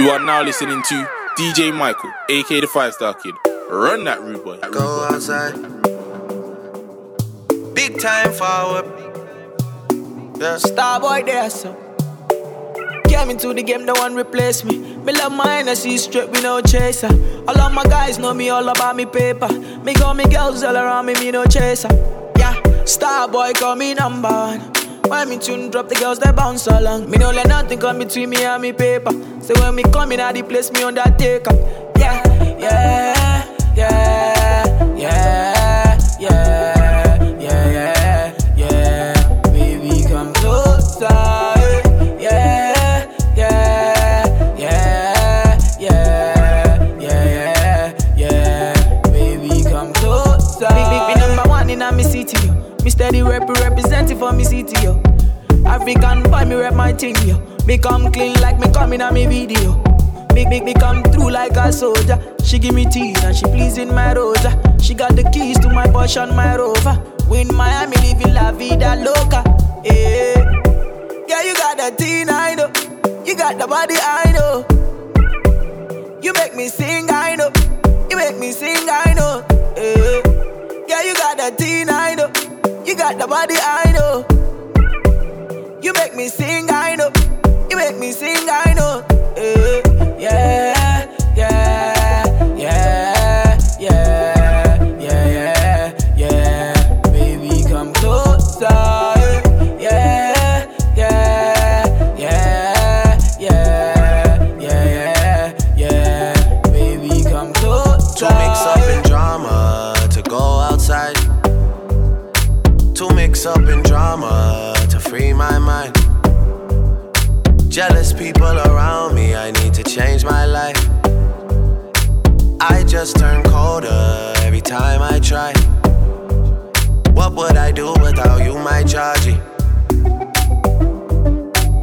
You are now listening to DJ Michael, aka the Five Star Kid. Run that rude boy. Go outside. Big time forward. Yeah. Starboy there, so. Came into the game, no one replace me. Me love my energy straight, we no chaser. All of my guys know me all about me paper. Me got me girls all around me, me no chaser. Yeah, star boy, call me number one. When me tune drop, the girls they bounce along. Me no let nothing come between me and me paper. So when me come in, I the place me that up. Yeah, yeah, yeah, city, yo. African boy, me rep my thing, yo. Me come clean like me coming on me video. Make, make me come through like a soldier. She give me tea and she pleasing my rosa. She got the keys to my Porsche and my Rover. We in Miami living la vida loca. Yeah, yeah, you got the teen, I know. You got the body, I know. You make me sing, I know. You make me sing, I know. Yeah, yeah, you got the teen, I know. You got the body, I know. You make me sing, I know. You make me sing, I know. Eh, yeah, yeah, yeah, Jealous people around me, I need to change my life. I just turn colder every time I try. What would I do without you, my Georgie?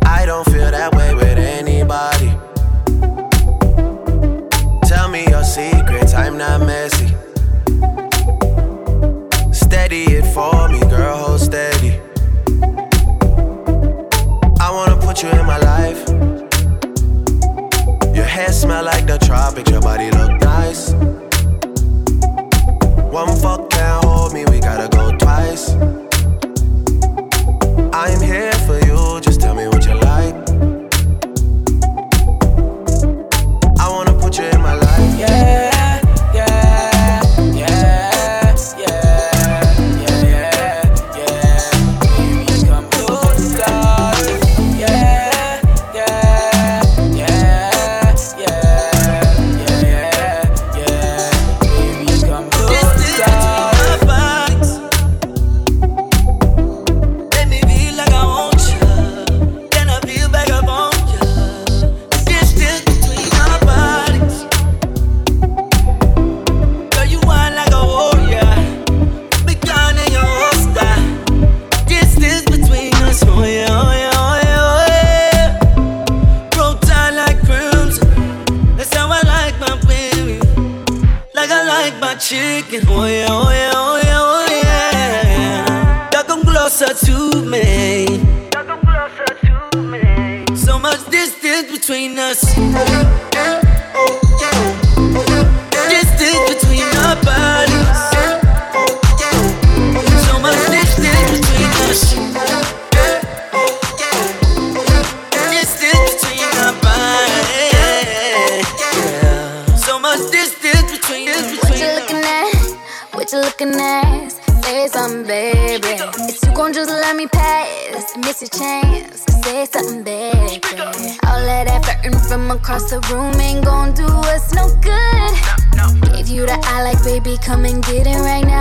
I don't feel that way with anybody. Tell me your secrets, I'm not messy. Steady it for me, girl, smell like the tropics, your body look nice. One fuck can't hold me, we gotta go twice. I'm here for you, just tell me Yeah. Across the room ain't gon' do us no good. Gave you the eye like, baby, come and get it right now.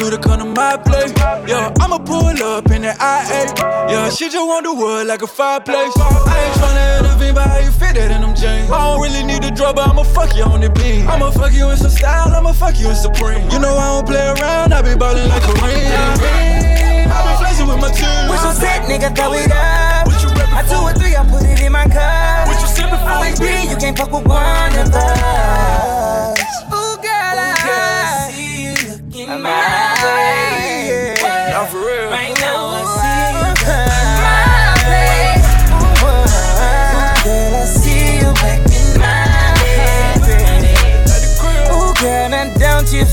You to come to my place. Yeah, I'ma pull up in the IA. Yeah, she just want the wood like a fireplace. I ain't tryna intervene, but how you fit that in them jeans? I don't really need the drug, but I'ma fuck you on the beam. I'ma fuck you in some style, I'ma fuck you in Supreme. You know I don't play around, I be ballin' like a ring. I be flexing with my team. With some set, nigga, throw it up. I two or three, I put it in my cup. What you sippin' for? Always be, you can't fuck with one of us.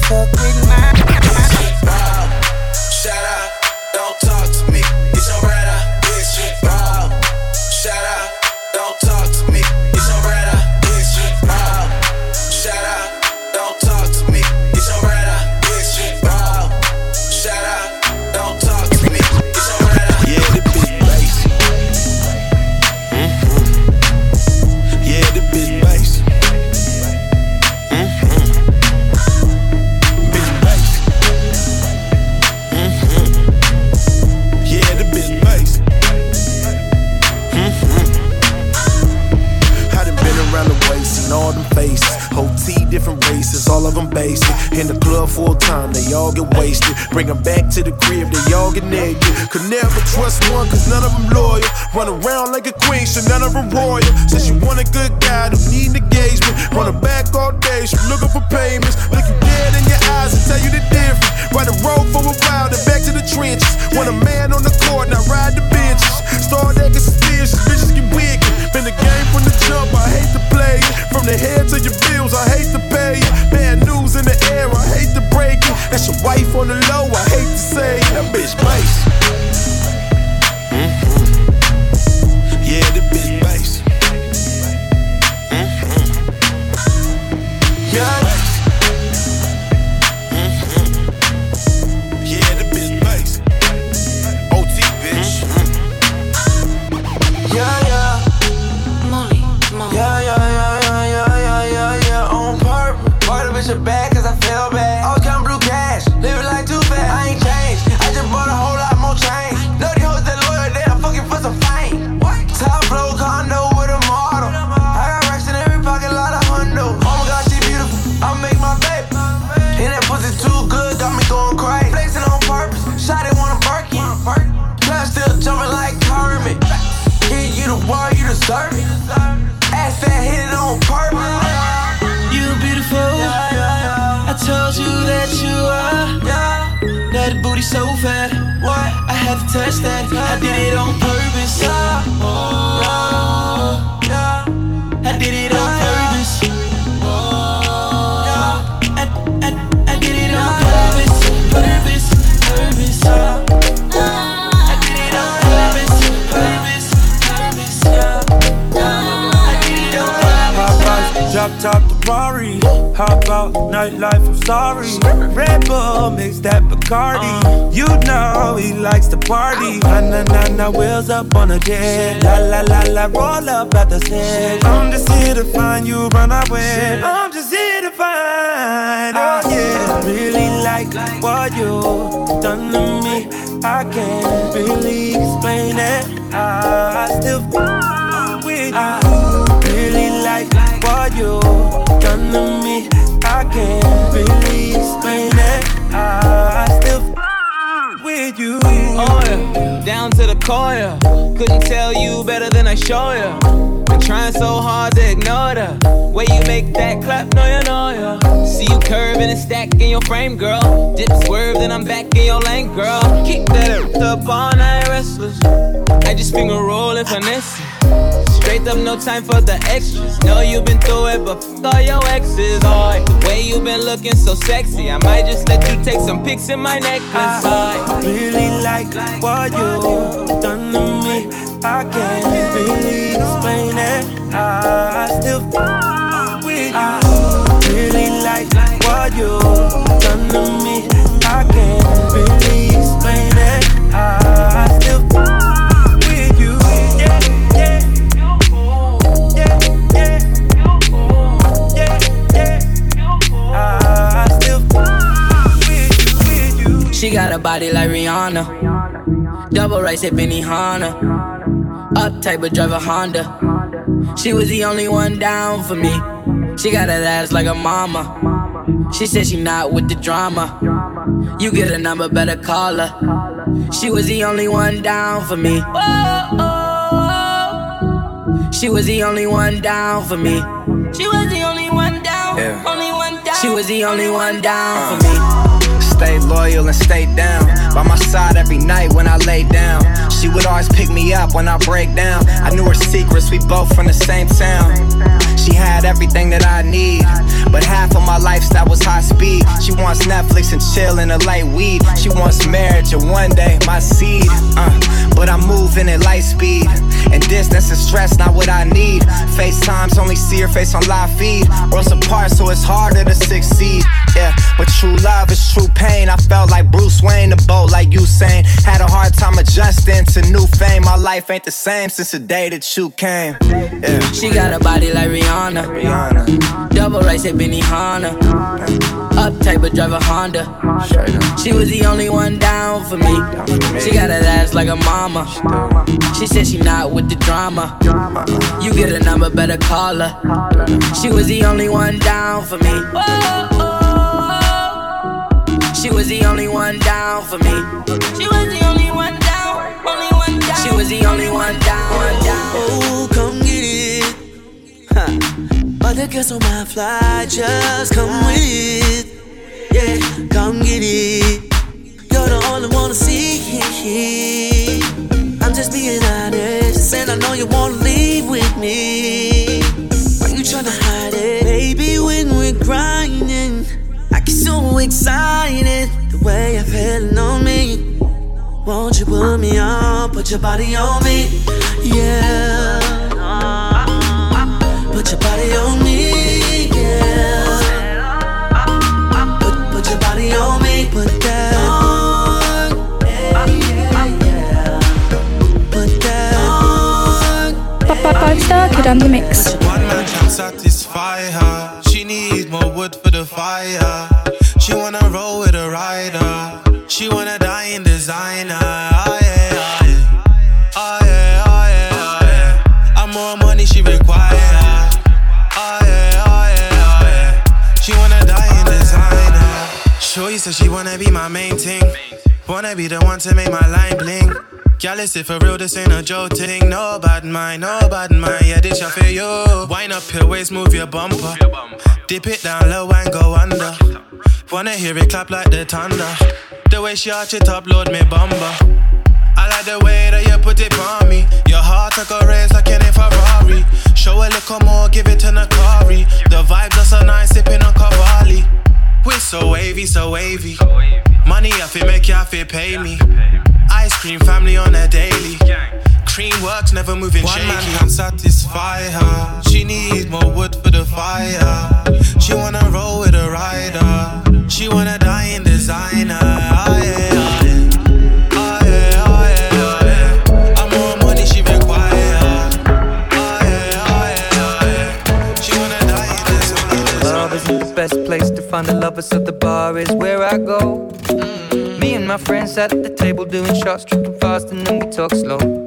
Fuck with Bring them back to the crib, they all get naked. Could never trust one, cause none of them loyal. Run around like a queen, so none of them royal. Since she want a good guy, don't need engagement. Run her back all day, she looking for payments. Look you dead in your eyes and tell you the difference. Ride a road for a while, then back to the trenches. Want a man on the court, now ride the benches. Start acting suspicious, bitches get wicked. Been the game from the jump, I hate to play it. From the head to your bills, I hate to pay it. Bad news in the air, I hate to break it. That's your wife on the low, I hate to say. That bitch base. Mm-hmm. Yeah, the bitch base. Mm-hmm. Yeah. Rari. Hop out, nightlife, I'm sorry. Red Bull, mix that Bacardi. You know he likes to party. Na na na na, wheels up on a jet. La la la la, roll up at the set. I'm just here to find you, run away. I'm just here to find, oh yeah. Really like what you done to me. I can't really explain it. I still you. Really like what you done to me. I can't really explain it. I still with you. Oh yeah, down to the core. yeah. Couldn't tell you better than I show ya. Been trying so hard to ignore the way you make that clap, no you know ya. See you curving and stacking your frame, girl. Dip swerve, then I'm back in your lane, girl. Keep that up all night restless. I just finger roll and finesse. Straight up, no time for the extras. Know you been through it, but f all your exes. Oh, the way you been looking so sexy, I might just let you take some pics in my necklace. I really like what you done to me. I can't really explain it. I still with you. I Really like what you done to me. I can't a body like Rihanna. Double rice at Benihana. Uptight but drive a Honda. She was the only one down for me. She got that ass like a mama. She said she not with the drama. You get a number, better call her. She was the only one down for me. She was the only one down for me. She was the only one down. Yeah. Only one down. She was the only one down for me. Stay loyal and stay down. By my side every night when I lay down. She would always pick me up when I break down. I knew her secrets, we both from the same town. She had everything that I need, but half of my lifestyle was high speed. She wants Netflix and chill and a light weed. She wants marriage and one day my seed. Uh, but I'm moving at light speed, and distance and stress not what I need. FaceTimes only see her face on live feed. Worlds apart, so it's harder to succeed. Yeah, but true love is true pain. I felt like Bruce Wayne, the boat like Usain. Had a hard time adjusting to new fame. My life ain't the same since the day that you came. Yeah. She got a body like Rihanna. Rihanna. Double rice at Benihana. Uptight but drive a Honda. She was the only one down for me. She got a ass like a mama. She said she not with the drama. You get a number, better call her. She was the only one down for me. She was the only one down for me. She was the only one down. Only one down. She was the only one down. down. Oh, come get it. Huh. Other girls on my fly, just come with it. Yeah, come get it. You're the only one to see. I'm just being honest, and I know you wanna leave with me. Why you tryna hide it? So excited. The way you're feeling on me. Won't you put me on, put your body on me? Yeah. Put your body on me, yeah. Put, put your body on me, put that on. Yeah, yeah. Put that on. Five Star Kid on the mix. One man can satisfy her. She needs more wood for the fire. She wanna roll with a rider. She wanna die in designer. Oh yeah, oh yeah. Oh yeah, oh yeah, oh yeah. I'm more money she require. Oh yeah, oh yeah, oh yeah. She wanna die in designer. Shorty said she wanna be my main thing. Wanna be the one to make my line bling. It's it for real, this ain't a joke thing. No bad mind, no bad mind. Yeah, this shall feel you. Wind up your waist, move your bumper. Dip it down low and go under. Wanna hear it clap like the thunder. The way she arch it up, load me bumper. I like the way that you put it on me. Your heart took a race like in a Ferrari. Show a little more, give it to Nakari. The vibes are so nice, sipping on Cavalli. We so wavy, so wavy. Money I feel make ya feel pay me. Ice cream family on a daily. Cream works, never moving One shaky. man can satisfy her. She needs more wood for the fire. She wanna roll with a rider. She wanna die in designer. Oh yeah, oh yeah. Oh yeah, oh yeah, oh yeah. I'm more money she require. Oh yeah, oh yeah, oh yeah. She wanna die in designer. Love isn't the best place to find the lovers, so the bar is where I go. Mm. Me and my friends sat at the table doing shots, tripping fast, and then we talk slow.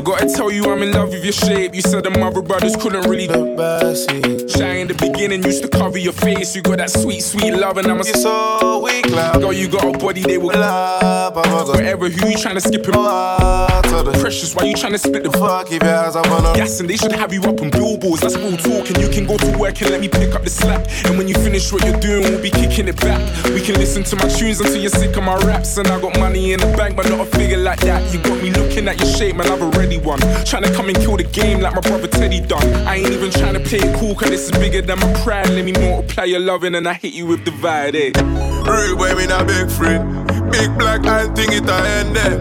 I gotta tell you, I'm in love with your shape. You said the mother brothers couldn't really the best. Shy in the beginning used to cover your face. You got that sweet, sweet love, and I'm a You're so weak, love. Girl, you got a body they will love. Wherever who you trying to skip him? Precious, why you trying to split the fuck? Keep your eyes up on them. Yes, and they should have you up on billboards. That's real talk, and you can go to work and let me pick up the slack. And when you finish what you're doing, we'll be kicking it back. We can listen to my tunes until you're sick of my raps. And I got money in the bank, but not a figure like that. You got me looking at your shape, man. I've already won. Trying to come and kill the game like my brother Teddy done. I ain't even trying to play it cool, cause this is bigger than my pride. Let me multiply your loving, and I hit you with the vibe, eh? Real boy, me not big friend. Big black eye thing it I end there.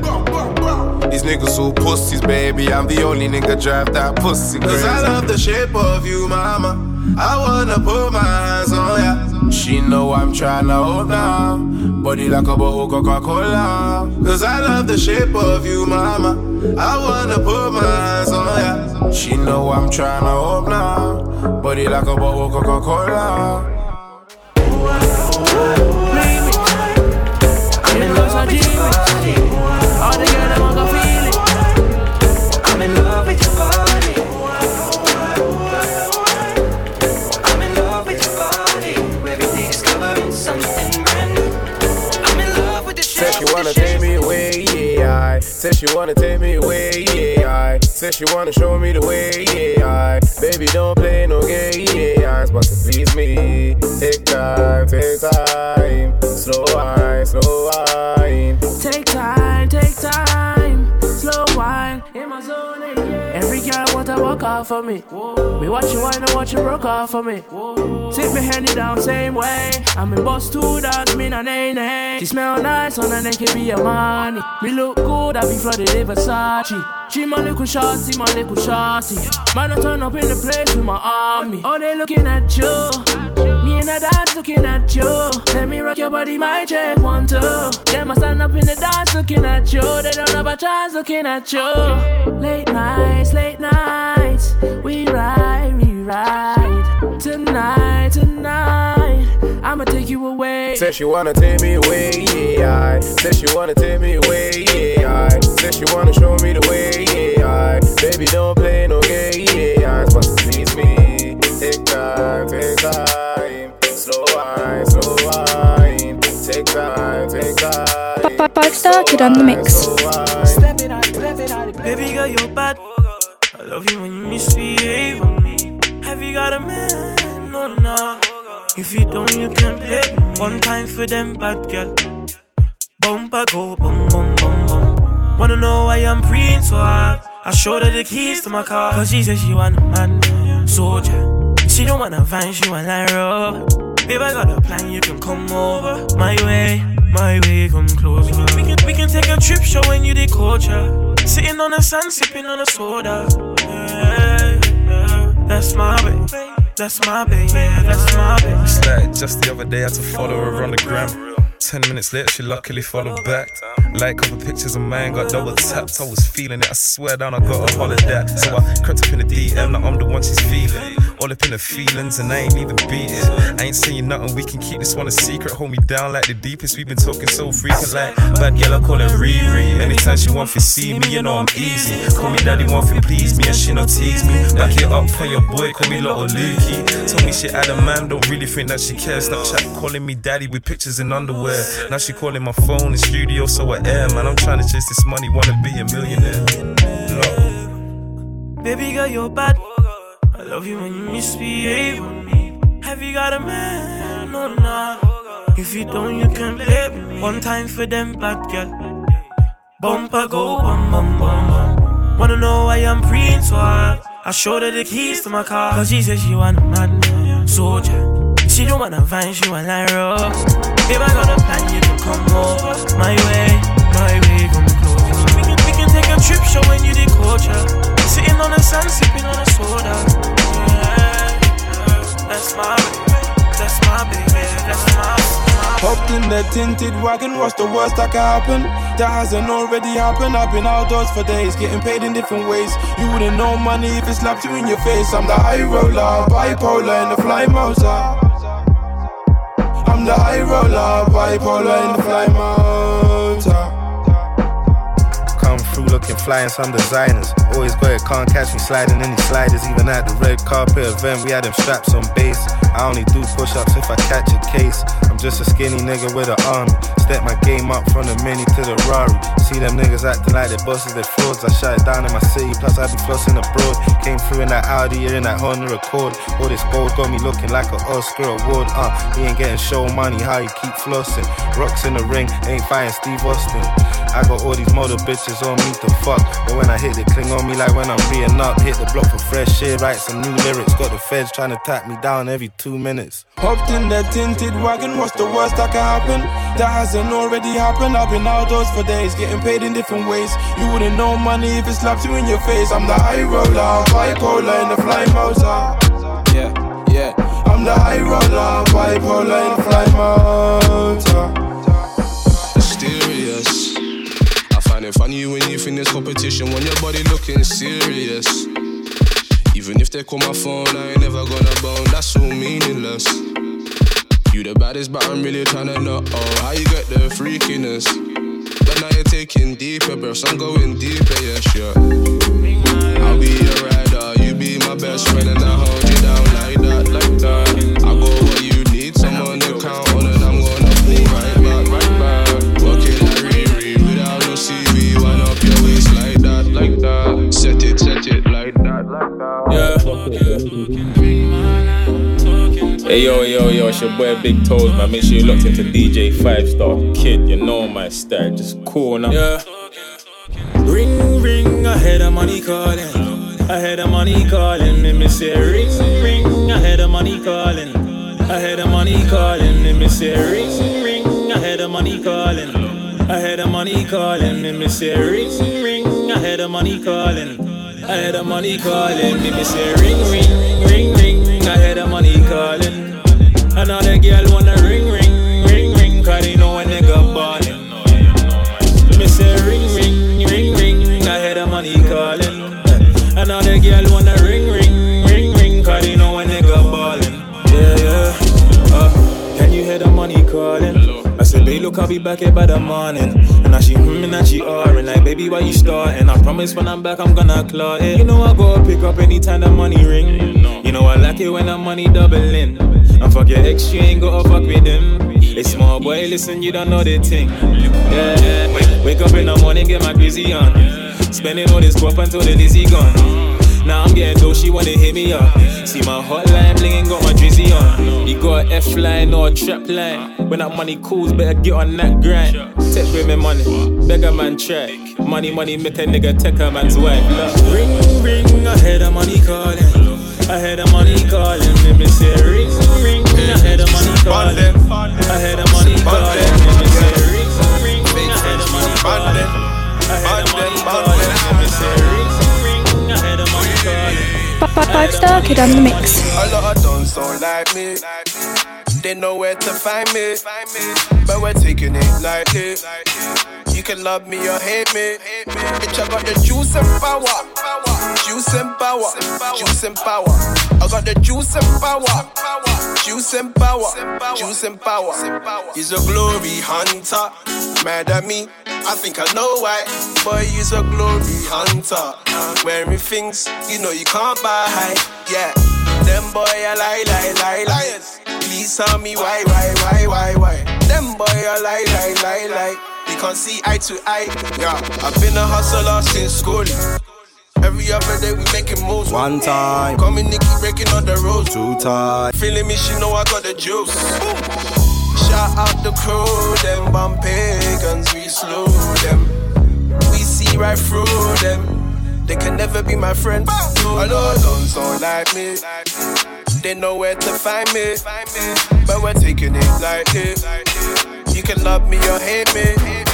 These niggas so pussies, baby. I'm the only nigga drive that pussy. Cause I love the shape of you, mama. I wanna put my hands on ya. She know I'm tryna hold down. Body like a bottle Coca Cola. Cause I love the shape of you, mama. I wanna put my hands on ya. She know I'm tryna hold down. Body like a bottle Coca Cola. I'm in love with your body. All the girls them want to feel it. I'm in love with your body. Said she wanna take me away, yeah. I said she wanna show me the way, yeah. I baby don't play no game, yeah. I but to please me, take time, take time, slow wine, slow wine. Take time, take time, slow wine in my zone. yeah. Every girl want to walk off for me. Me watch you wine and watch you broke off for me. Sit me handy down same way. I'm in boss two dogs, me na nay nay. She smell nice on her neck, it be a money. Me look good, I be flooded in Versace. She my little shorty, my little shorty. Man, I turn up in the place with my army. Oh, they looking at you. The dance looking at you. Let me rock your body, my check one two. Them I stand up in the dance looking at you. They don't have a chance looking at you. Late nights, late nights, we ride, we ride. Tonight, tonight, I'ma take you away. Said she wanna take me away, yeah. I she wanna take me away, yeah. I she wanna show me the way, yeah. I baby don't play no games, but to please me, take time, take time, wine, slow wine, take time, take time. Five Star Kid on the mix. Baby girl, you're bad. I love you when you misbehave on me. Have you got a man? No, no. If you don't, you can play. One time for them bad girl. Bumper go, bum, bum, bum, bum. Wanna know why I'm praying so hard? I showed her the keys to my car. Cause she said she want a man, soldier. She don't wanna vine, she want like rub. Babe, I got a plan, you can come over. My way, my way, come closer. We can, we can, we can take a trip showing you the culture. Sitting on the sand, sipping on a soda. Yeah, yeah. That's my baby. That's my baby. Yeah, that's my baby. It's like just the other day I had to follow her on the gram. Ten minutes later, she luckily followed back. Like couple pictures of mine, got double tapped. I was feeling it, I swear down, I got a holiday. So I crept up in the DM, now I'm the one she's feeling. All up in the feelings, and I ain't even beat it. I ain't saying nothing, we can keep this one a secret. Hold me down like the deepest, we've been talking so frequent. Like bad girl, I call her Riri. Anytime she want to see me, you know I'm easy. Call me daddy, want to please me, and she no tease me. Back it up for your boy, call me little Lukey. Told me she had a man, don't really think that she cares. Snapchat calling me daddy with pictures in underwear. Now she calling my phone in studio, so I air, man. I'm trying to chase this money, wanna be a millionaire. No. Baby girl, you're bad. I love you when you misbehave on me. Have you got a man? No, no. If you don't, you can play with me. One time for them bad girl. Bumper go bum bum bum bum. Wanna know why I'm Prince hard? I showed her the keys to my car. Cause she said she want a man, soldier. She don't wanna vine, she want like rock. Babe, I got a plan, you can come over. My way, my way, come trip showing you the culture. Sitting on the sand, sipping on a soda. That's my baby, that's my baby, that's my Hopped in the tinted wagon, what's the worst that can happen? That hasn't already happened. I've been outdoors for days, getting paid in different ways. You wouldn't know money if it slapped you in your face. I'm the high roller, bipolar in the fly motor. I'm the high roller, bipolar in the fly motor. Looking flying some designers. Always got it, can't catch me sliding any sliders. Even at the red carpet event, we had them straps on base. I only do push ups if I catch a case. I'm just a skinny nigga with an army. Step my game up from the mini to the Rari. See them niggas acting like they bosses, they frauds. I shut it down in my city, plus I be flossing abroad. Came through in that Audi, in that Honda Accord. All this gold got me looking like an Oscar award. Uh, he ain't getting show money, how you keep flossing. Rocks in the ring, ain't fighting Steve Austin. I got all these model bitches on me to fuck. But when I hit it, cling on me like when I'm reeing up. Hit the block for fresh shit, write some new lyrics. Got the feds trying to tap me down every two minutes. Hopped in that tinted wagon, what's the worst that can happen? That hasn't already happened. I've been outdoors for days, getting paid in different ways. You wouldn't know money if it slapped you in your face. I'm the high roller, bipolar in the fly motor. Yeah, yeah. I'm the high roller, bipolar in the fly motor. I funny when you think there's competition when your body looking serious. Even if they call my phone, I ain't never gonna bone. That's all meaningless. You the baddest, but I'm really trying to know oh, how you get the freakiness. But now you're taking deeper. So I'm going deeper, yeah, sure. I'll be your rider, you be my best friend, and I hold you down like that, like that. Hey yo, yo, yo, it's your boy Big Toes, man. Make sure you locked into DJ Five Star Kid. You know my style, just cool now. Yeah. Ring, ring, I hear the money calling. I hear the money calling. Let me say ring, ring, I hear the money calling. I hear the money calling. Let me say ring, ring, I hear the money calling. I hear the money calling. Let me say ring, ring, I hear the money calling. I hear the money calling. Let me say ring, ring, ring, ring. I hear the money calling. Another girl wanna ring, ring, ring, ring. Cause they know when they got ballin'. Me say ring, ring, ring, ring. I hear the money calling. Another girl wanna ring, ring, ring, ring. Cause they know when they got ballin'. Yeah, yeah. Uh, can you hear the money calling? I said, babe, look, I'll be back here by the morning. And now she humming and she ahring like, baby, why you starting? I promise when I'm back, I'm gonna claw it. You know I go pick up anytime the money ring. You know I like it when the money doubling. And fuck your ex, you ain't gotta fuck with them. Hey, small boy, listen, you don't know the thing. Yeah, yeah. Wake, up in the morning, get my greasy on. Spending all this guap until the dizzy gone. Now I'm getting dough, she wanna hit me up. See my hotline blingin', got my drizzy on. You got a F line or a trap line. When that money cools, better get on that grind. Take with me money, beggar man try. Money, money, make a nigga take a man's wife. Look, ring, ring, I hear the money calling. I hear the money calling. Let me say ring, ring, I hear the money calling. I hear the money calling. Let me say ring, ring, I hear the money calling. I hear the money calling. Calling. Five Star Kid on the mix. A lot of don't like me. They know where to find me. But we're taking it lightly. You can love me or hate me. Bitch, I got the juice and power. Juice and power. Juice and power. I got the juice and power. Juice and power. Juice and power. He's a glory hunter. Mad at me. I think I know why. Boy, he's a glory hunter. Wearing things you know you can't buy. Yeah. Them boy, I lie, lie, lie, liars. Please tell me why, why, why, why, why. Them boy, I lie, lie, lie, lie. We can't see eye to eye. Yeah, I've been a hustler since school. Every other day we making moves. One time. Coming Nicky breaking on the roads. Two time. Feeling me, she know I got the juice. Shout out the crew, them bomb pagans, we slew them. We see right through them. They can never be my friend. I know don't like me. They know where to find me. But we're taking it lightly. You can love me or hate me.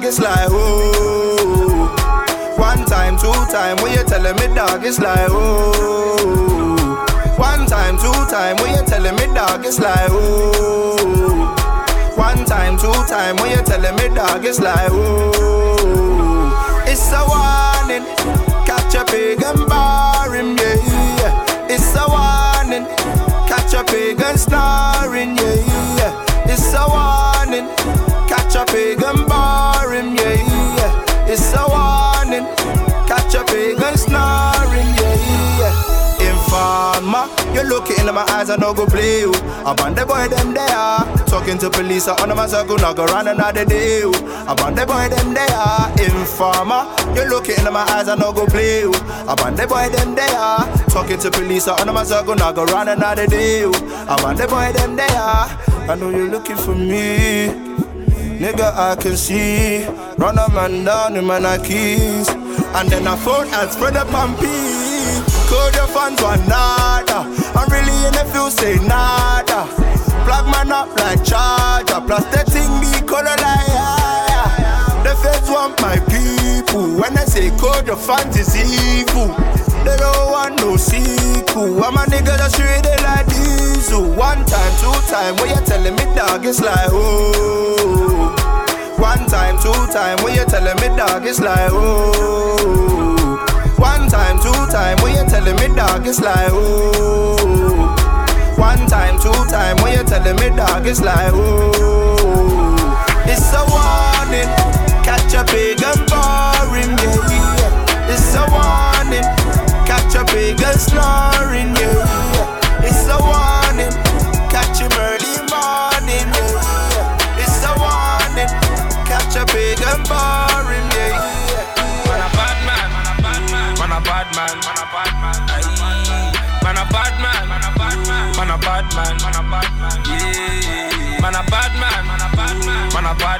Dog, it's like oh. One time, two time, when you telling me dog, it's like oh. One time, two time, when you telling me dog, it's like oh. One time, two time, when you telling me dog, it's like oh. It's a warning, catch a pig and bar him, yeah. It's a warning. Catch a pagan snoring, yeah, yeah. It's a warning. Catch a yeah, yeah. It's a warning. Catch a pagan snoring, yeah, yeah. Informer, you look into my eyes, I no go play you. About the boy them there, talking to police, I on my circle, not go run another day. About the boy them there, informer, you look into my eyes, I no go play you. About the boy them there, talking to police, I on my circle, not go run another day. About the boy them there, I know you're looking for me. Nigga, I can see. Run a man down in my keys. And then I phone and spread up peace. Code your fans one nada. I'm really in the field, say nada. Plug man up like charger. Plus the thing be color like yeah. The feds want my people. When I say code your fans is evil. They don't want no sequel. I'm a nigga that's really like diesel. One time, two time, when you telling me dog, it's like oh. One time, two time, when you telling me dog, it's like oh. One time, two time, when you telling me dog, it's like oh. One time, two time, when you telling me dog, it's like oh.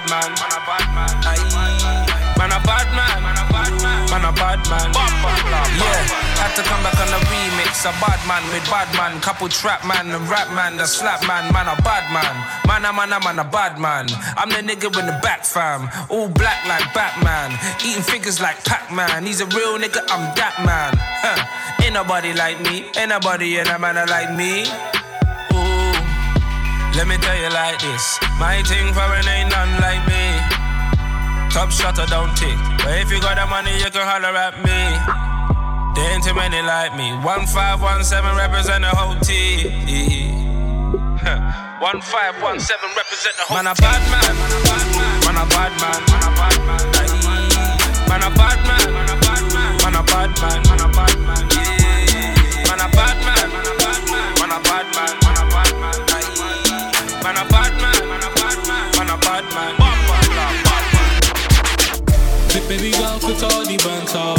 Bad man, man a bad man, Aye. Man a bad man, man a bad man, man a bad man, yeah. Had to come back on the remix, a bad man with bad man, couple trap man and rap man, the slap man, man a bad man, man a man a man a bad man. I'm the nigga with the back fam, all black like Batman, eating figures like Pac-Man. He's a real nigga, I'm that man. Huh. Ain't nobody like me, ain't nobody in a man like me. Let me tell you like this, my thing foreign ain't none like me. Top shutter don't tick, but if you got the money, you can holler at me. There ain't too many like me. 1517 represent the whole team. 1517 represent the whole Man a bad man, man a bad man, man a bad man, man a bad man, Baby girl, put all the banter.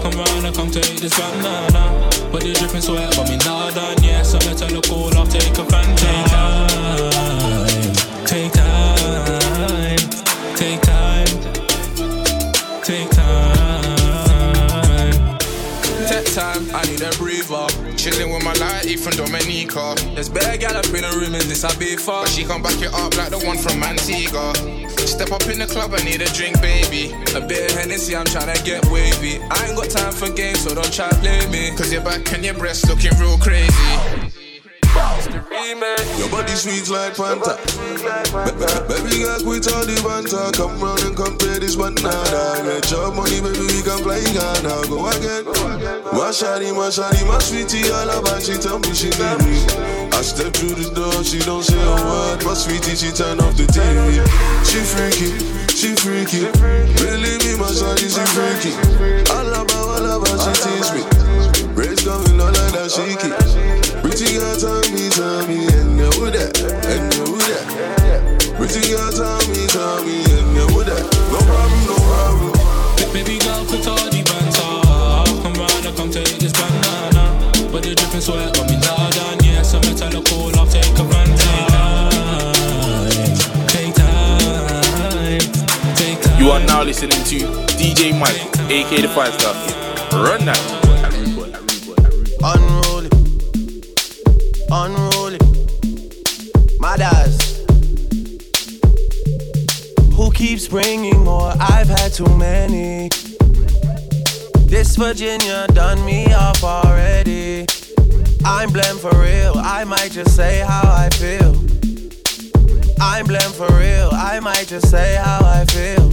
Come round and come take this banana. But you dripping sweat, but me not done yet. So let's look cool off, take a fan Take time. Take time. Take time. Take time. Take time, I need a breather. Chilling with my lighty from Dominica. There's better gal up in the room, is this a beef But she can back it up like the one from Antigua. Step up in the club, I need a drink, baby. A bit of Hennessy, I'm tryna get wavy. I ain't got time for games, so don't try play me. Cause your back and your breast looking real crazy. Your body sweet like Fanta. Ba- ba- Baby girl, quit all the banter. Come round and come play this banana. Get your money, baby, we can play Ghana. Go again. My shawty, my shawty, my sweetie, all about she tell me she need me. I step through the door, she don't say a word. My sweetie, she turn off the TV. She freaky, she freaky. Believe me, my shawty, she freaky. All about, all about, she tease me. Braids coming all like that, she keep. Pretty girl, tell me, tell me, and you would that, and you would that. Pretty girl, tell me, tell me, and you would that. No problem, no problem. Baby girl, put all the banter. Come round and come take this banana. But you dripping sweat, but me not done yet. So let's look cool off, take a fan time. Take time. Take time. You are now listening to DJ Mike, aka the Five Star. Run that. Mothers. Who keeps bringing more? I've had too many. This Virginia done me off already. I'm blamed for real. I might just say how I feel. I'm blamed for real. I might just say how I feel.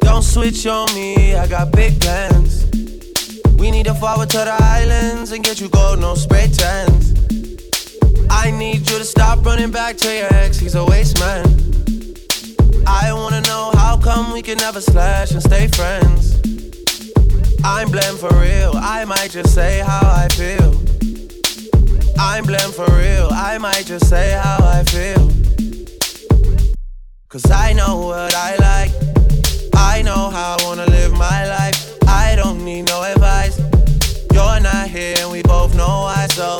Don't switch on me. I got big plans. We need to forward to the islands and get you gold, no spray tans. I need you to stop running back to your ex, he's a waste man. I wanna know how come we can never slash and stay friends. I'm blamed for real, I might just say how I feel. I'm blamed for real, I might just say how I feel. Cause I know what I like, I know how I wanna live my life. I don't need no advice. You're not here and we both know why, so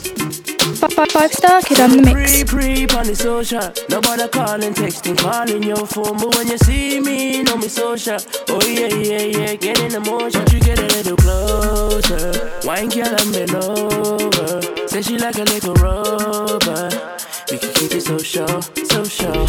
Five, five star kid on the mix. Pre, pre, on the social. Nobody calling, texting, calling your phone. But when you see me, know me social. Oh, yeah, yeah, yeah, get in the motion. You get a little closer. Wine girl, I'm bend over. Say she like a little rubber. We can keep it social, social.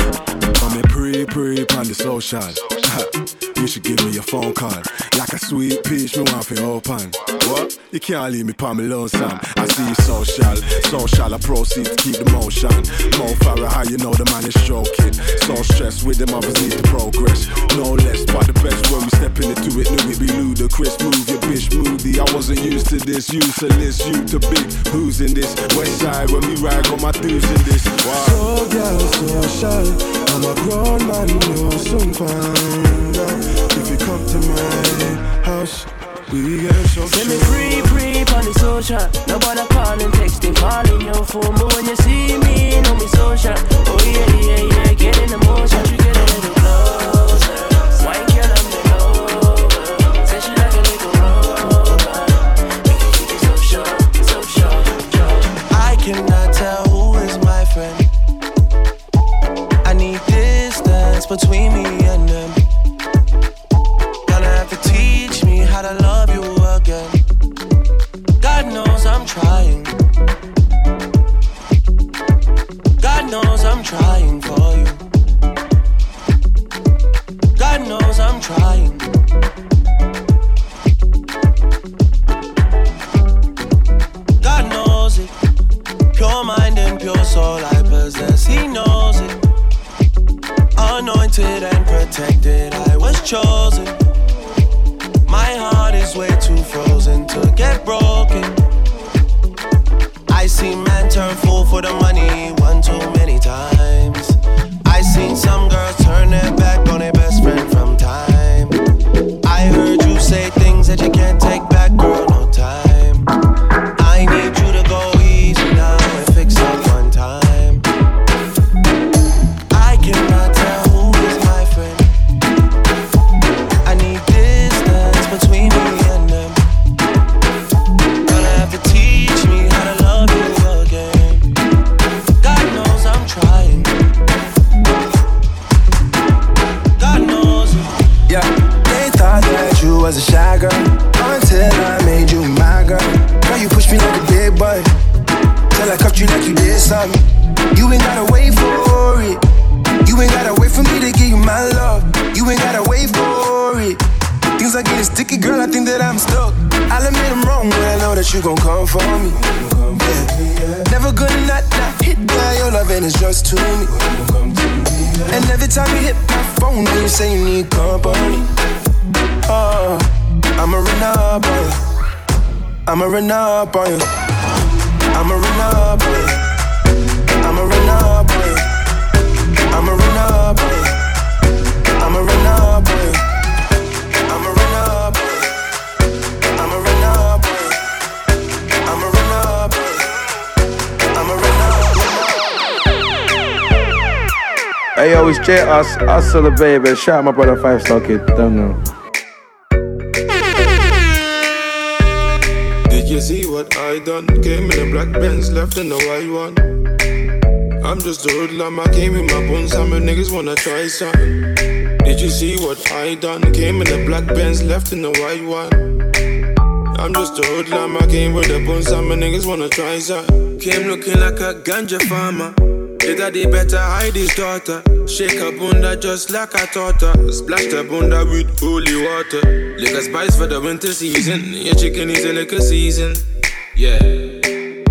I'm a pre pre on the social. you should give me a phone call. Like a sweet peach, me want to open. What? You can't leave me pa me lonesome. I see you social, social. I proceed to keep the motion. Mo Farah, how you know the man is stroking. So stressed with them others need to progress. No less, but the best when we stepping into it, knew it be ludicrous. Move your bitch moody. I wasn't used to this. Useless, you to big. Who's in this? West side when we ride, got my dudes in this. So girl, so shy. I'm a grown man, you'll soon find out. If you come to my house, we get so Send me free, free on the social. Nobody calling, texting, calling your phone. But when you see me, know me social. Oh yeah, yeah, yeah, get in the motion. You get a little to me. And every time you hit my phone, you say you need company. Oh, I'ma run up on you. I'ma run up on you. I'ma run up on you. Hey yo, it's J Hus, Hustle the baby. Shout out my brother Five Star Kid. Don't know. Did you see what I done? Came in a black Benz, left in the white one. I'm just a hoodlum, I came in my bones, some niggas wanna try something. Did you see what I done? Came in a black Benz, left in the white one. I'm just a hoodlum, I came with a bun, some niggas wanna try some. Came looking like a ganja farmer. The daddy better hide his daughter. Shake her bunda just like taught her. Splash the bunda with holy water. Liquor spice for the winter season. Your chicken is a liquor season. Yeah.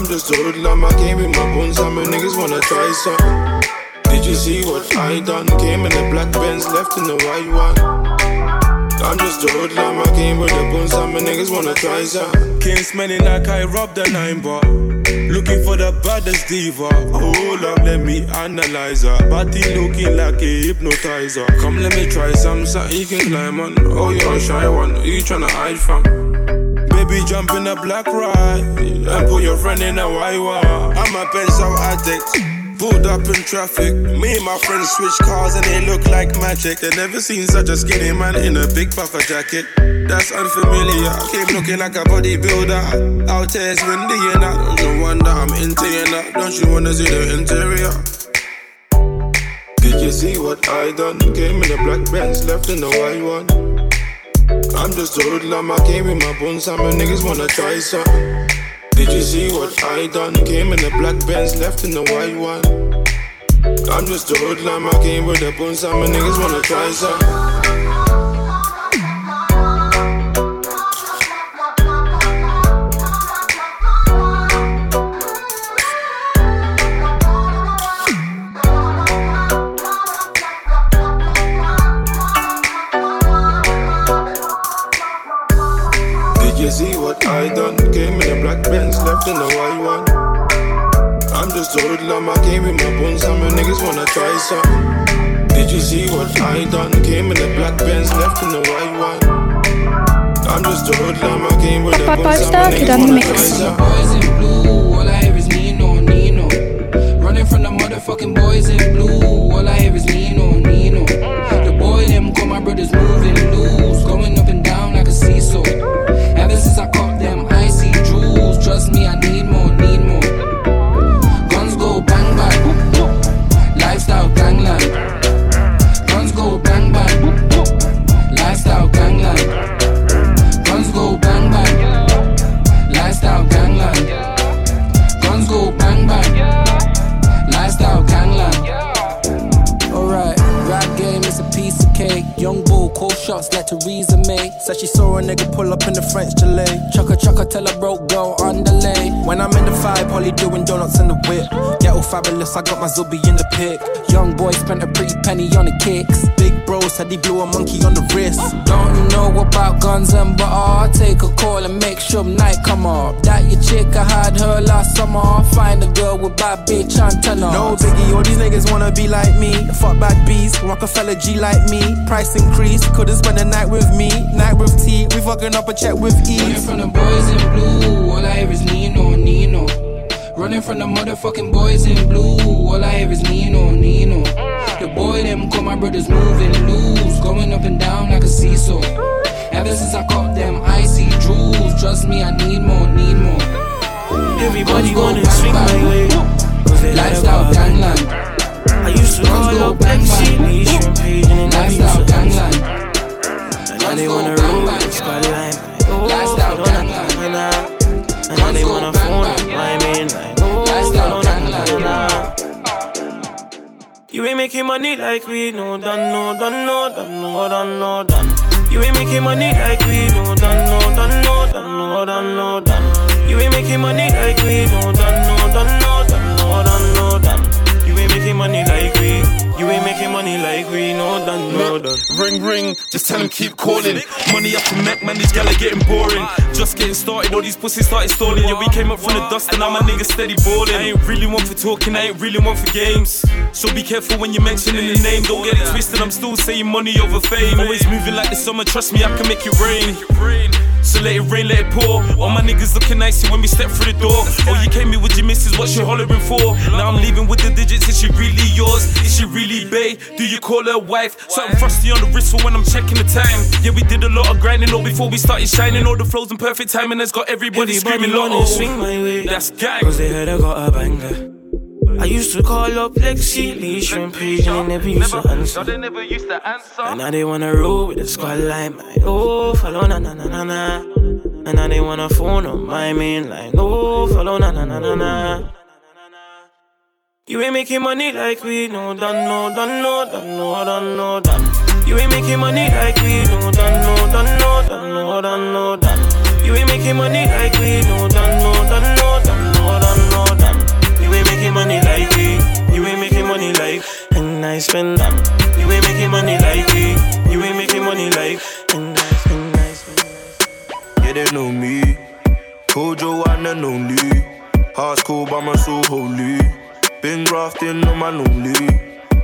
I'm just a hoodlum, I came with my bones, and my niggas wanna try something. Did you see what I done? Came in the black Benz, left in the white one. I'm just a hoodlum, I came with the bones, and my niggas wanna try something. Came smelling like I robbed a nine bar. Looking for the baddest diva. Hold up, let me analyze her. Body looking like a hypnotizer. Come, let me try some, something you can climb on. Oh, you're a shy one, who you tryna hide from? Baby, jump in a black ride and put your friend in a white one. I'm a pencil addict. Pulled up in traffic. Me and my friends switch cars and they look like magic. They never seen such a skinny man in a big puffer jacket. That's unfamiliar. Came looking like a bodybuilder. Out here it's windy and I don't you wonder I'm into you now. Don't you wanna see the interior? Did you see what I done? Came in a black Benz, left in the white one. I'm just a hoodlum, I came with my bones, and my niggas wanna try something. Did you see what I done? Came in the black Benz, left in the white one. I'm just a hoodlum, I came with the bones, and my niggas wanna try something. Black Benz, left in the white one. I'm just a hoodlum, I came with my bones, and my niggas wanna try something. Did you see what I done? Came in a black Benz, left in the white one. I'm just a hoodlum, I came with the bones, and Star my niggas on the wanna mix. try something. Boys in blue, all I hear is Nino, Nino. Running from the motherfucking boys in blue, all I hear is Nino, Nino. The boy them call my brothers moving loose, nigga pull up in the French Chalet. Chucka chucka, tell her broke girl on the lay. When I'm in the vibe, Holly doing donuts in the whip. All fabulous, I got my Zuby in the pic. Young boy spent a pretty penny on the kicks. Big bro said he blew a monkey on the wrist. Don't you know about guns and butter? I'll take a call and make sure night come up. That your chick, I had her last summer. I'll find a girl with bad bitch antenna. No biggie, all these niggas wanna be like me. Fuck back bees, Rockefeller G like me. Price increase, couldn't spend the night with me. Night with T, we fucking up a check with Running ease. from the boys in blue, all I hear is Nino, Nino. Running from the motherfucking boys in blue, all I hear is Nino, Nino. The boy them call my brothers moving loose, going up and down like a seesaw. Ever since I caught them icy jewels, trust me, I need more, need more. Everybody wanna swing my way. Cause they like Lifestyle gangland. I used to go up black bang sheep, bang. me shrimp page, and then I used Lifestyle to gangland. And now they wanna roll with Skyline. Oh, Lifestyle gangland. And now they wanna phone it, why me like, oh, Lifestyle don't nah, gangland. nah. You ain't making money like we no done, no done, no done, no done, no done. You ain't making money like we no done, no done, no done, no done, no done. You ain't making money like we no done, no done, no done, no done, no done. You ain't making money like we. You ain't making money like we know done, no done. Ring ring, just tell them keep calling. Money up to make man, these gal are getting boring. Just getting started, all these pussies started stalling. Yeah, we came up from the dust and now my niggas steady balling. I ain't really one for talking, I ain't really one for games. So be careful when you're mentioning the name, don't get it twisted. I'm still saying money over fame. Always moving like the summer, trust me, I can make it rain. So let it rain, let it pour. All my niggas looking icy when we step through the door. Oh, you came here with your missus, what she hollering for? Now I'm leaving with the digits, is she really yours? Is she really bae? Do you call her wife? Something frosty on the wrist for when I'm checking the time. Yeah, we did a lot of grinding, all before we started shining. All the flows in perfect timing has got everybody, Everybody screaming, wanna oh, swing my way. That's gang. Cause they heard I got a banger. I used to call up Lexi, Lee, Shrimp Page, and they never used to answer. they never used to answer. And now they wanna roll with the squad like my oh, follow na na na na na. And now they wanna phone on my main line, oh, follow na na na na na. You ain't making money like we know, done, no, done, no, done, no, done, no, done. You ain't making money like we know, done, no, done, no, done, no, done, no, done. You ain't making money like we know, done, no, done, no, done, no, done, no, done. You ain't making money like we, you ain't making money like, and I spend them. You ain't making money like we, you ain't making money like, and I spend, I spend. Yeah, they know me. Kojo one and only. Heart school by my soul holy. Been grafting on my lonely.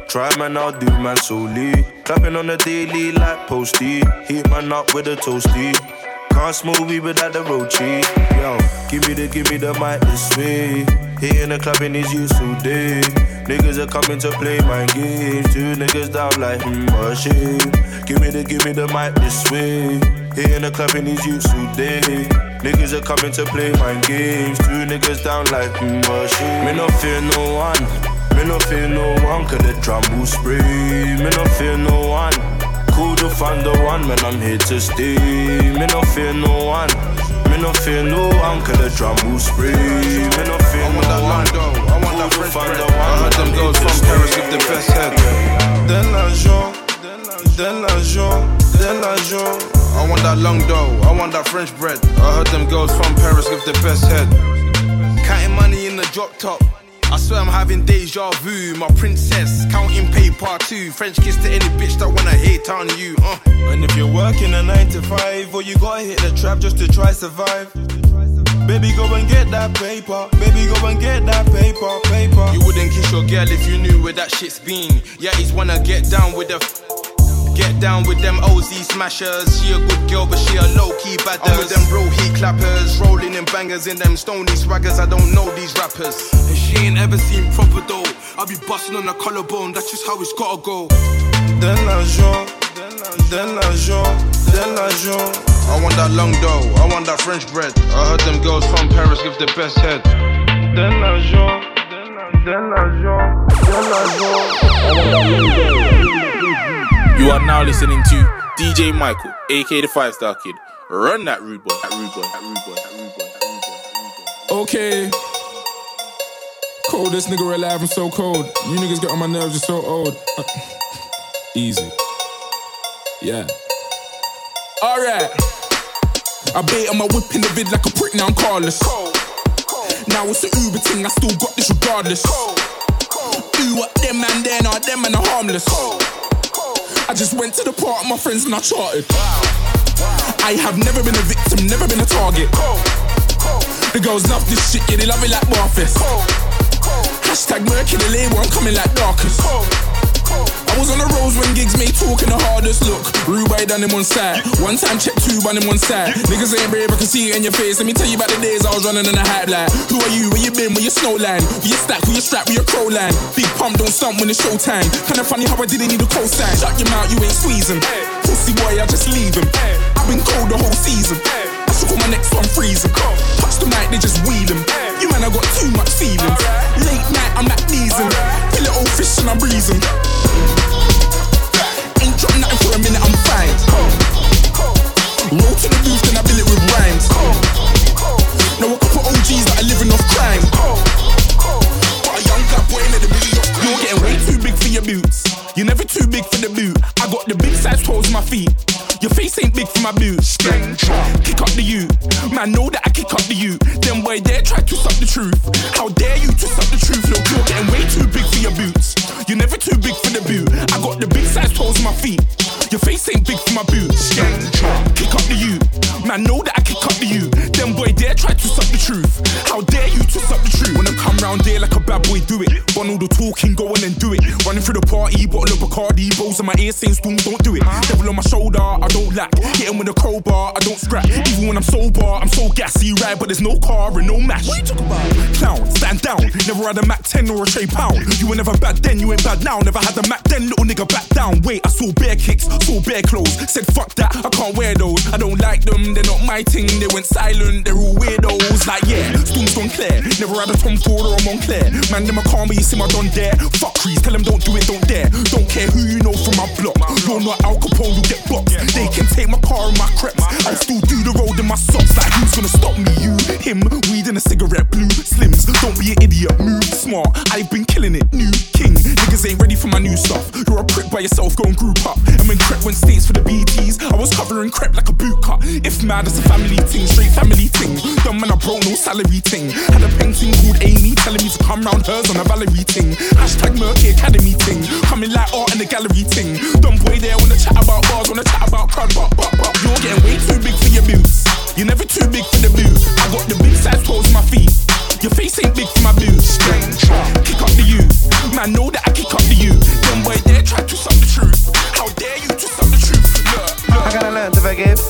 Try man, I'll do man solely. Clapping on the daily like posty. Heat man up with a toasty. Can't smoke weed without the road. Yo, give me the, give me the mic this way. in the club in these youths all day. Niggas are coming to play my games. Two niggas down like, hmm, shit. Give me the, give me the mic this way. in the club in these youths all day. Niggas are coming to play my games. Two niggas down like, hmm, what shit. Me no fear no one. Me no fear no one. Cause the drum will spray. Me no fear no one. Cool to find the one, man, I'm here to stay. Me no fear no one. Me no fear no one, cause the drum will spray. Me no fear no one. I want that Lando, I want that French bread. I heard them girls from Paris with the best head. De l'argent, de l'argent, de l'argent. I want that long dough. I want that French bread. I heard them girls from Paris with the best head. Counting money in the drop top. I swear I'm having deja vu. My princess counting paper too. French kiss to any bitch that wanna hate on you. Uh. And if you're working a 9 to 5, or you gotta hit the trap just to try survive. Baby, go and get that paper. Baby, go and get that paper, paper. You wouldn't kiss your girl if you knew where that shit's been. Yeah, he's wanna get down with the. F- Get down with them OZ smashers. She a good girl, but she a low key bad. I'm with them bro heat clappers, rolling in bangers in them stony swaggers. I don't know these rappers. And she ain't ever seen proper though. I be busting on a collarbone, that's just how it's gotta go. De l'argent, de l'argent, de l'argent. I want that long dough, I want that French bread. I heard them girls from Paris give the best head. De l'argent, de l'argent, de l'argent. You are now listening to DJ Michael, aka the Five Star Kid. Run that rude boy. That rude boy. That rude boy. That rude boy. That rude boy. Okay. Coldest nigga alive, I'm so cold. You niggas get on my nerves, you're so old. Easy. Yeah. Alright. I bait on my whip in the vid like a prick, now I'm carless. Now it's the Uber thing, I still got this regardless. Do what them man there, now them man are harmless. I just went to the park my friends and I charted. I have never been a victim, never been a target. The girls love this shit, yeah, they love it like Barfest. Hashtag Mercury, the label, I'm coming like Darkest. I was on the roads when gigs made talking the hardest look. By done him on side. One time check two on him one side. Niggas ain't brave, I can see it in your face. Let me tell you about the days I was running in a hype line. Who are you? Where you been? Where your snow? Where you stack? Where you strap? Where your crow line? Big pump, don't stump when it's showtime. Kinda funny how I didn't need a cosign. Shut your mouth, you ain't squeezing. Pussy boy, I just leave him. I've been cold the whole season. I should call my next one freezing. Touch the mic, they just wheel him. You man, I got too much feelings. Late night, I'm at Deezin. Kill it old fish and I'm breezing. Ain't dropped nothing for a minute, I'm fine. Roll to the booth, then I bill it with rhymes. Know a couple OGs that are living off crime. But a young black boy in the million. You're getting way too big for your boots. You're never too big for the boot. I got the big size toes on my feet. Your face ain't big for my boots. Kick up the you. Man, know that I kick up the you. Then boy dare try to suck the truth. How dare you to suck the truth? Look, you're getting way too big for your boots. You're never too big for the boot. I got the big size toes on my feet. Your face ain't big for my boots. Kick up the you. Man, know that I kick up the you. Them boy dare try to suck the truth. How dare you to suck the truth? When I come round there like a bad boy, do it. Run all the talking, go on and do it. Running through the party, bottle of Bacardi, rolls in my ear saying storm, don't do it. Devil on my shoulder, I don't lack. Hit him with a crowbar, I don't scrap. Even when I'm sober, I'm so gassy, right? But there's no car and no match. What you talk about? Clown, stand down. Never had a Mac 10 or a Trey Pound. You were never bad then, you ain't bad now. Never had a Mac then, little nigga back down. Wait, I saw bare kicks, saw bare clothes. Said fuck that, I can't wear those. I don't like them, they're not my thing. They went silent, they're all weirdos. Like yeah, storm's gone clear. Never had a Tom Ford or a Moncler. Man, them a call me, you see my don dare. Fuck crease, tell them don't do it, don't dare. Don't care who you know from my block. You're not Al Capone, you get boxed. They can take my car and my creps. I'll still do the road in my socks. Like who's gonna stop me? You, him, weed and a cigarette, blue slims. Don't be an idiot, move smart. I've been killing it, new king. Niggas ain't ready for my new stuff. You're a prick by yourself, go and group up. I'm in crep when states for the BTs. I was covering crep like a boot cut. If mad, it's a family thing, straight family thing. Dumb man, I broke no salary thing. Had a painting called Amy telling me to come round hers on a Valerie thing. Hashtag Merky Academy thing. Coming like art in the gallery thing. Dumb boy there wanna chat about bars, wanna chat about crud, but, but, but. You're getting way too big for your boots. You're never too big for the boot. I got the big size toes my feet. Your face ain't big for my boots. Kick up the you. Man, know that I kick up the you. Them boy there try to suck the truth. How dare you to suck the truth? Look, look. I gotta learn to forgive,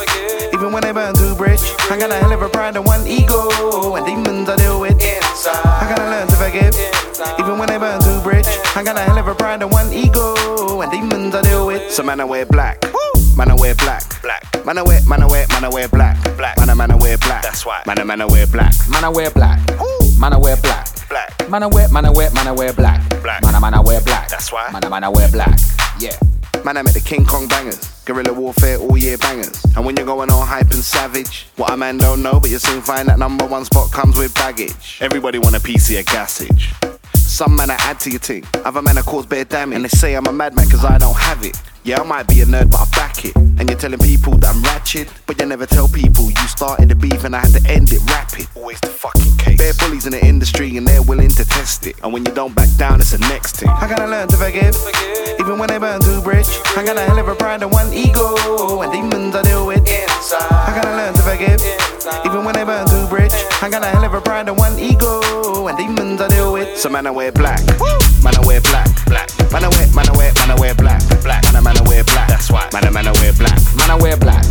even when they burn too bridge. I got a hell of a pride and one ego, and demons I deal with. I gotta learn to forgive, even when they burn too bridge. I got a hell of a pride and one ego, and demons I deal with. So man, I wear black. Man, I wear black. Black. Man, I wear, man, I wear, man, I wear black. Black. Man, I, man, I wear black. That's why. Man, I, man, I wear black. Man, I wear black. Man, I wear black. Black. Man, I wear, man, I wear, man, I wear black. Black. Man, I, man, I wear black. That's why. Man, I, man, I wear black. Yeah. Man, I met the King Kong bangers. Guerrilla warfare, all year bangers. And when you're going all hype and savage, what a man don't know, but you soon find that number one spot comes with baggage. Everybody want a PC of gassage. Some men I add to your team, other men I cause bare damage. And they say I'm a madman cause I don't have it. Yeah, I might be a nerd, but I back it. And you're telling people that I'm ratchet, but you never tell people you started the beef and I had to end it rapid. Always the fucking case. Bare bullies in the industry and they're willing to test it. And when you don't back down, it's the next thing. I gotta learn to forgive, even when they burn too bridge. I got a hell of a pride and one ego, and demons I deal with. Inside. I gotta learn to forgive, even when they burn too bridge. I got a hell of a pride and one ego, and demons I deal with. So man, I wear black. Man, I wear black. Black. Man, I wear, man, I wear, man, I wear black. Black. Man, I, man, I wear black. That's why. Man, I, man, I wear black. Man, I wear black.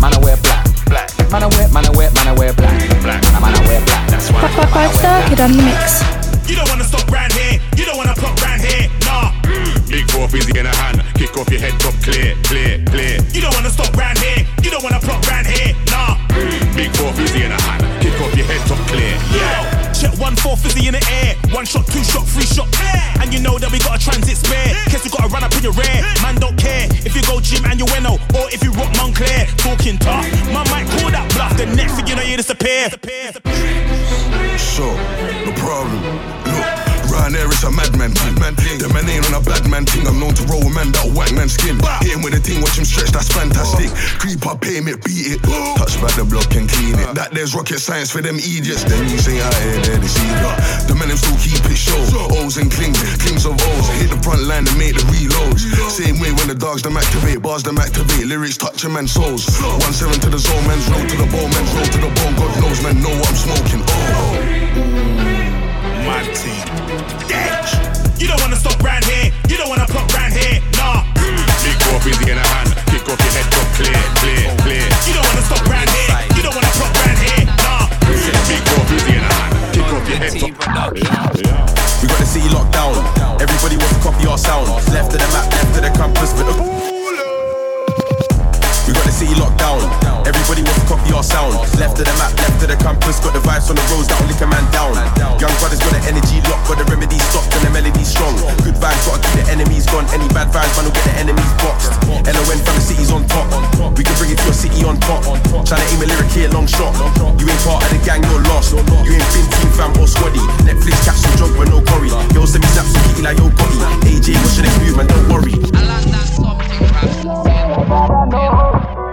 Man, I wear black. Black. Man, I wear, man, I wear, man, I wear black. Black. Man, I, man, I wear black. That's why. Five, five star kid on the mix. You don't wanna stop round here. You don't wanna pop round here. Nah. Mm, big four fizzy in a hand. Kick off your head top clear, clear, clear. You don't wanna stop round here. You don't wanna pop round here. Nah. Mm, big four fizzy in a hand. Kick off your head top clear. Yeah. Check one four fizzy in the air. One shot, two shot, three shot. yeah. And you know that we got a transit spare. Guess we gotta run up in your rear. Man don't care if you go gym and you winnow or if you rock Moncler. Talking tough. Man might call that bluff. The next thing you know you disappear. So, no problem. Round there it's a madman thing. Man thing. The man ain't on a bad man thing. I'm known to roll with man that'll whack man skin. Hit him with a thing, watch him stretch, that's fantastic. Creep up, pay me, beat it. Touch back the block and clean it. That there's rocket science for them idiots. Then you say I hear there, they see that. The men them still keep it show. O's and clings, clings of O's. Hit the front line and make the reloads. Same way when the dogs them activate, bars them activate. Lyrics touch a man's souls. One seven to the zone, man's roll to the bone, man's roll to the bone. God knows, man, know I'm smoking. Oh. Mad team. Dash. You don't wanna stop round here. You don't wanna pop round here. Nah. Big four fizzy in a hand. Kick off your head top clear, clear, clear. You don't wanna stop round here. You don't wanna pop round here. Nah. Big four fizzy in a hand. Kick off your head top. We got the city locked down. Everybody wants to copy our sound. Left of the map, left of the campus, but the. We got the city locked down. Everybody wants to copy our sound. Left of the map, left of the campus, got the vibes on the roads that'll lick a man down. Young brothers got the energy locked, but the remedy stopped and the melody strong. Good vibes, gotta keep the enemies gone. Any bad vibes, man, will get the enemies boxed. LON from the city's on top. We can bring it to a city on top. On Tryna aim a lyric here, long shot. You ain't part of the gang, you're lost. You ain't been team fam or squaddy. Netflix capsule job with no curry. Yo, send me snaps and kitty like yo Gotti. AJ, what's your next move, man? Don't worry. I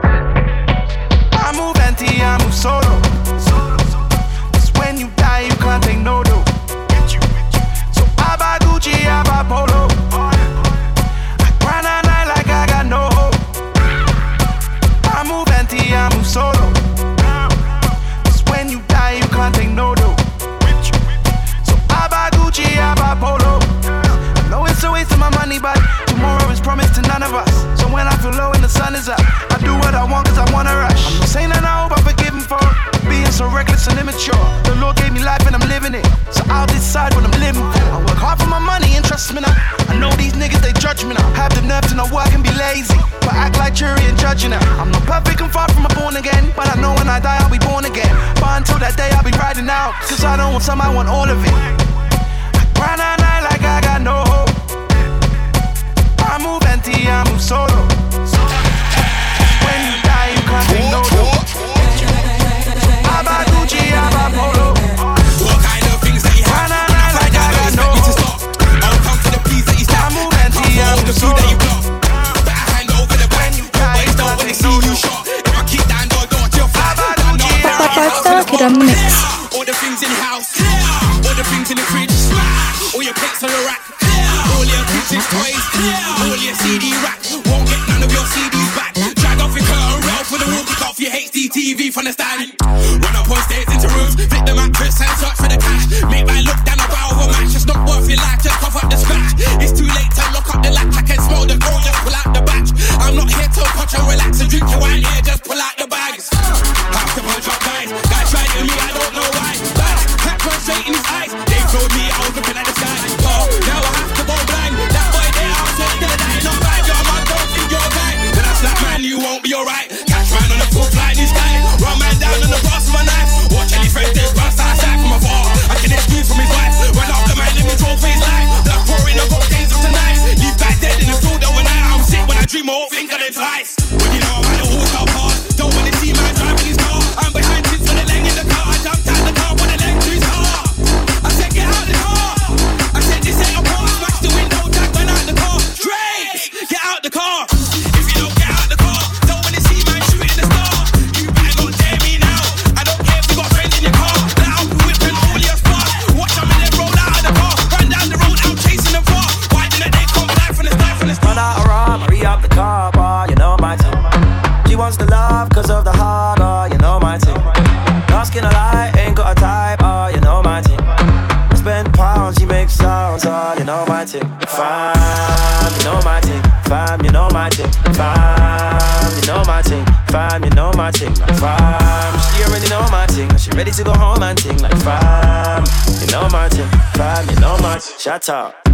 my team.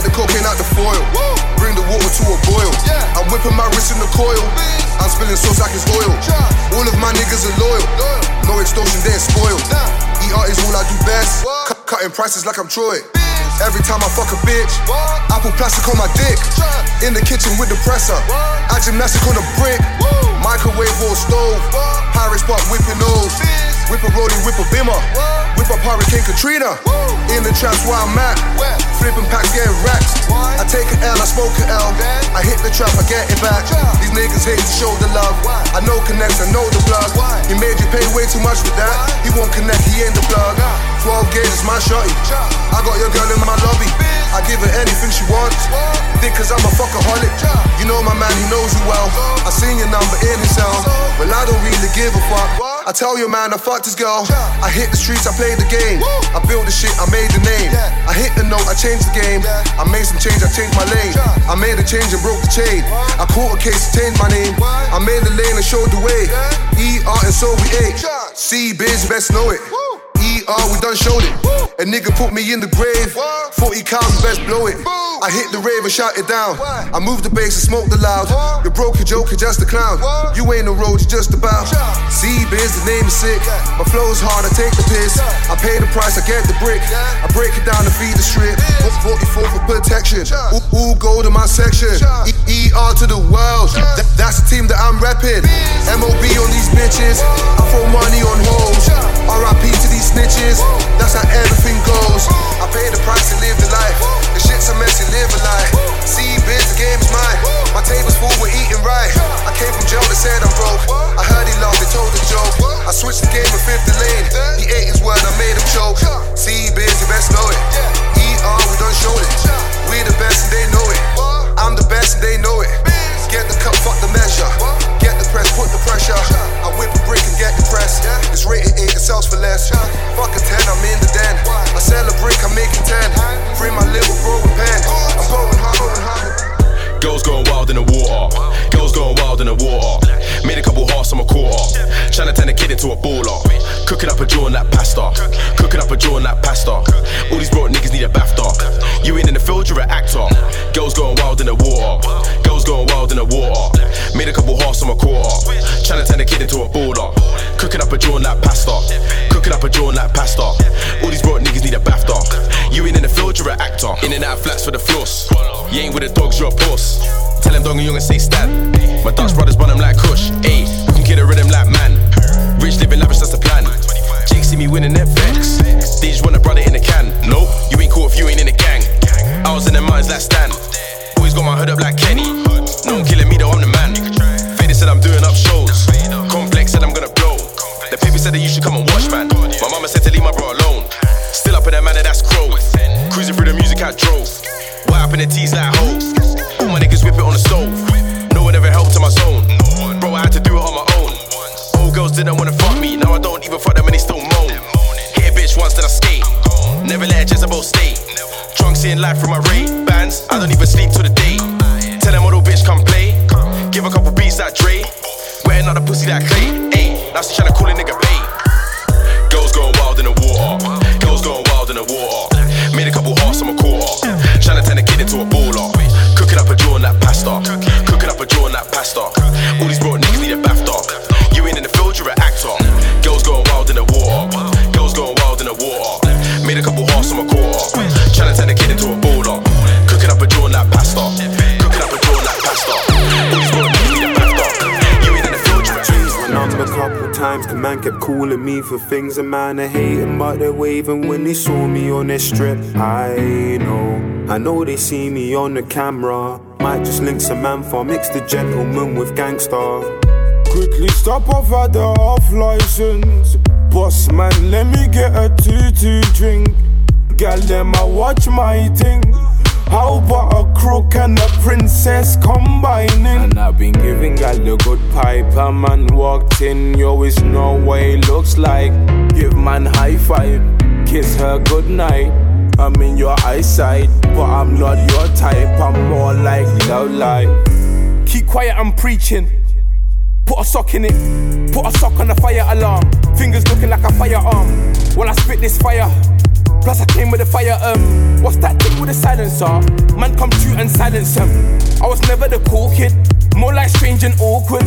Get the cocaine out the foil. Bring the water to a boil. I'm whipping my wrist in the coil. I'm spilling sauce like it's oil. All of my niggas are loyal. No extortion, they're spoiled. ER is all I do best. Cut- cutting prices like I'm Troy. Every time I fuck a bitch, I put plastic on my dick. In the kitchen with the presser. I gymnastic on a brick. Microwave or stove. Pirates spot whipping nose. Whip a rolling, whip a bimmer. Whip up Hurricane Katrina. In the traps where I'm at. Flipping packs, getting racks. I take an L, I smoke an L. I hit the trap, I get it back. These niggas hate to show the love. I know connects, I know the plug. He made you pay way too much for that. He won't connect, he ain't the plug. 12 gauge is my shotty. I got your girl in my lobby. I give her anything she wants. Think cause I'm a fuckaholic. You know my man, he knows you well. I seen your number in his cell. Well, I don't really give a fuck. I tell your man, I fucked this girl. I hit the streets, I played the game. I built the shit, I made the name. I hit the note, I changed the game. I made some change, I changed my lane. I made a change and broke the chain. I caught a case, changed my name. I made the lane and showed the way. ER and so we ate. C biz, best know it. ER, we done showed it. A nigga put me in the grave. 40 cows, you best blow it. I hit the rave and shot it down. I moved the bass and smoked the loud. You broke your joke, you're just a clown. You ain't a road, you're just about. C biz, the name is sick. My flow's hard, I take the piss. I pay the price, I get the brick. I break it down to feed the strip. 44 for protection. Ooh, ooh, go to my section. E- ER to the world. Th- that's the team that I'm repping. MOB on these bitches. I throw money on hoes. RIP to these snitches. That's how everything goes. I pay the price to live the life. The shit's a mess, you live a lie. See, biz, the game is mine. My table's full, we're eating right. I came from jail, they said I'm broke. I heard he lost, they told the joke. I switched the game with 50 See biz, you best know it. ER, we done showed it. We the best and they know it. I'm the best and they know it. Get the cup, fuck the put the pressure. I whip a brick and get the press. It's rated 8, it sells for less. Fuck a 10, I'm in the den. I sell a brick, I'm making 10. Free my little bro with pen. I'm going hard, going hard. Girls going wild in the water. Girls going wild in the water. Made a couple hearts on a quarter. To turn a kid into a baller. Cooking up a jaw on that pasta. Cooking up a jaw on that pasta. All these broke niggas need a BAFTA. You ain't in the field, you're an actor. Girls going wild in the water. Girls going wild in the water. Made a couple hearts on a quarter. To turn a kid into a baller. Cooking up a jaw like pasta. Cooking up a jaw like pasta. All these broke niggas need a bath. BAFTA. You ain't in the field, you're an actor. In and out flats for the floss. You ain't with the dogs, you're a boss. Tell them dong and young and say stand. My Dutch brothers run them like Kush. Ayy, who can get a rhythm like man? Rich living lavish, that's the plan. Jake see me winning that vex. They just want a brother in the can. Nope, you ain't cool if you ain't in the gang. I was in the minds like Stan. Always got my hood up like Kenny. No one killing me though, I'm the man. Faded said I'm doing up shows. Complex said I'm gonna. The paper said that you should come and watch, man. My mama said to leave my bro alone. Still up in that manner, that's crow. Cruising through the music I drove. What happened to tease like hoes? All my niggas whip it on the stove. No one ever helped in my zone. Bro, I had to do it on my own. Old girls didn't wanna fuck me, now I don't even fuck them and they still moan. Hit a bitch once, then I skate. Never let a Jezebel stay. Drunk seeing life from my Ray bands. I don't even sleep till the day. Tell them little bitch come play. Give a couple beats like Dre. Wear another pussy like Clay. Ayy, now she tryna call a nigga bae. Girls going wild in the water. Girls going wild in the water. Made a couple hearts on my quarter. Tryna turn a kid into a baller. Cooking up a jaw on that pasta. Cooking up a jaw on that pasta. All these broad calling me for things a man are hating, but they're waving when they saw me on their strip. I know, I know they see me on the camera. Might just link some man for mix the gentleman with gangster. Quickly stop off at the off license. Boss man, let me get a two-two drink. Gal them I watch my thing. How about a crook and a princess combining? And I've been giving gal the good pipe. A man walked in, you always no way looks like. Give man high five, kiss her good night. I'm in your eyesight, but I'm not your type. I'm more like love life. Keep quiet, I'm preaching. Put a sock in it, put a sock on the fire alarm. Fingers looking like a firearm. While I spit this fire, plus I came with a fire. Um, what's that thing with a silencer? Man, come true and silence him. I was never the cool kid, more like strange and awkward.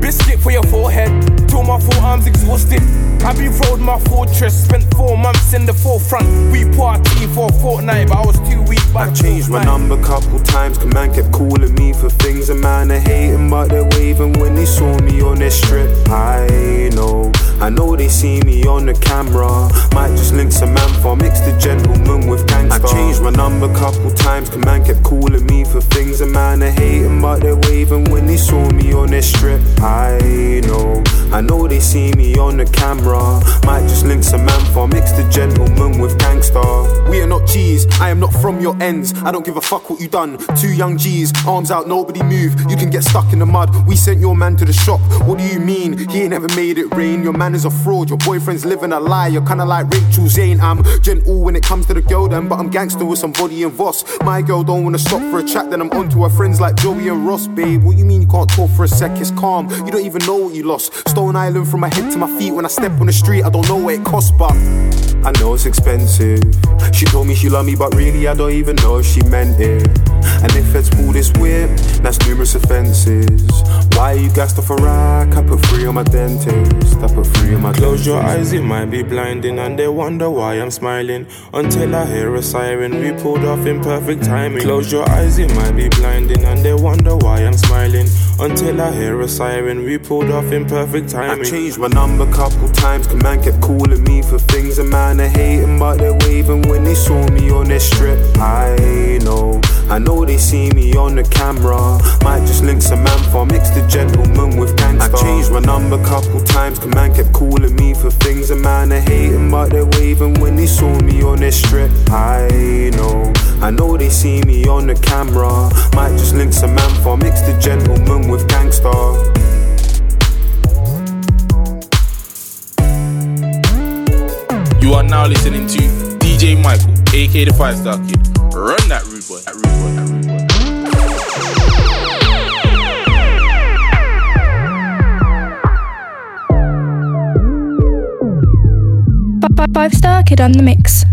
Biscuit for your forehead, till my forearms exhausted. I be rolled my fortress, spent four months in the forefront. We party for a fortnight, but I was too weak. I changed my number couple times, cause man kept calling me for things a man are hating, but they're waving when they saw me on their strip. I know, I know they see me on the camera. Might just link some man for mix the gentleman with gangster. I changed my number couple times, cause man kept calling me for things a man are hating, but they're waving when they saw me on their strip. I know, I know they see me on the camera. Might just link some man for mix the gentleman with gangster. We are not G's, I am not from your ends. I don't give a fuck what you done. Two young G's, arms out, nobody move. You can get stuck in the mud. We sent your man to the shop. What do you mean? He ain't never made it rain. Your man is a fraud. Your boyfriend's living a lie. You're kinda like Rachel Zane. I'm gentle when it comes to the girl, then, but I'm gangster with some body and Voss. My girl don't wanna stop for a chat, then I'm onto her friends like Joey and Ross, babe. What you mean you can't talk for a sec? It's calm. You don't even know what you lost. Stone Island from my head to my feet. When I step on the street, I don't know what it costs, but I know it's expensive. She told me she loved me, but really I don't even know if she meant it. And if feds pull this whip, that's numerous offences. Why you gassed off a rack? I put three on my dentist. I put three on my Close your eyes, it might be blinding, and they wonder why I'm smiling. Until I hear a siren, we pulled off in perfect timing. Close your eyes, it might be blinding, and they wonder why I'm smiling. Until I hear a siren, we pulled off in perfect timing. I changed my number couple times, cause man kept calling me for things a man are hating, but they're waving when they saw me on their strip. I know, I know they see me on the camera. Might just link some man for mix the gentleman with gangster. I changed my number couple times, cause man kept calling me for things. A man are hating, but they're waving when they saw me on their strip. I know, I know they see me on the camera. Might just link some man for mix the gentleman with gangster. You are now listening to DJ Michael, aka the Five Star Kid. Run that rude boy. That rude boy. That rude boy. Five Star Kid on the mix.